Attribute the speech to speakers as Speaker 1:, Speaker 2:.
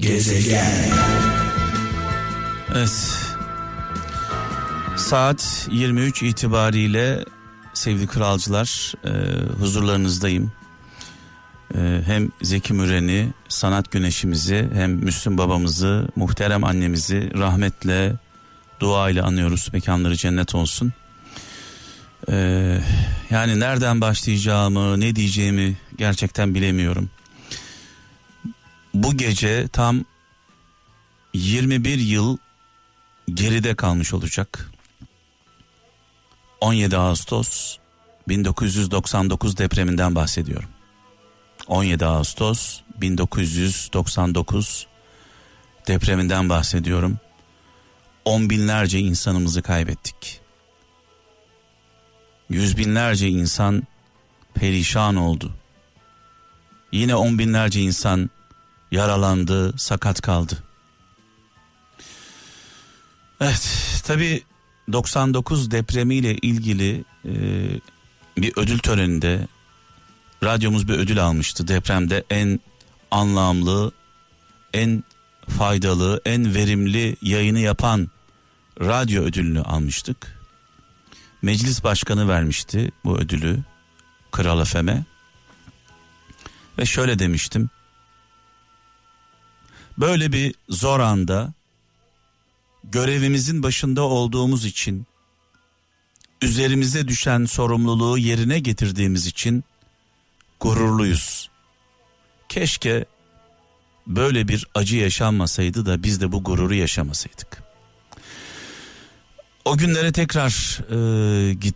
Speaker 1: Gezegen.
Speaker 2: Evet. Saat 23 itibariyle sevgili kralcılar e, huzurlarınızdayım. E, hem Zeki Müren'i, sanat güneşimizi hem Müslüm babamızı, muhterem annemizi rahmetle, dua ile anıyoruz. Mekanları cennet olsun. E, yani nereden başlayacağımı, ne diyeceğimi gerçekten bilemiyorum. Bu gece tam 21 yıl geride kalmış olacak. 17 Ağustos 1999 depreminden bahsediyorum. 17 Ağustos 1999 depreminden bahsediyorum. On binlerce insanımızı kaybettik. Yüz binlerce insan perişan oldu. Yine on binlerce insan yaralandı, sakat kaldı. Evet, tabi 99 depremiyle ilgili e, bir ödül töreninde radyomuz bir ödül almıştı. Depremde en anlamlı, en faydalı, en verimli yayını yapan radyo ödülünü almıştık. Meclis başkanı vermişti bu ödülü Kral FM'e. Ve şöyle demiştim. Böyle bir zor anda görevimizin başında olduğumuz için üzerimize düşen sorumluluğu yerine getirdiğimiz için gururluyuz. Keşke böyle bir acı yaşanmasaydı da biz de bu gururu yaşamasaydık. O günlere tekrar e, git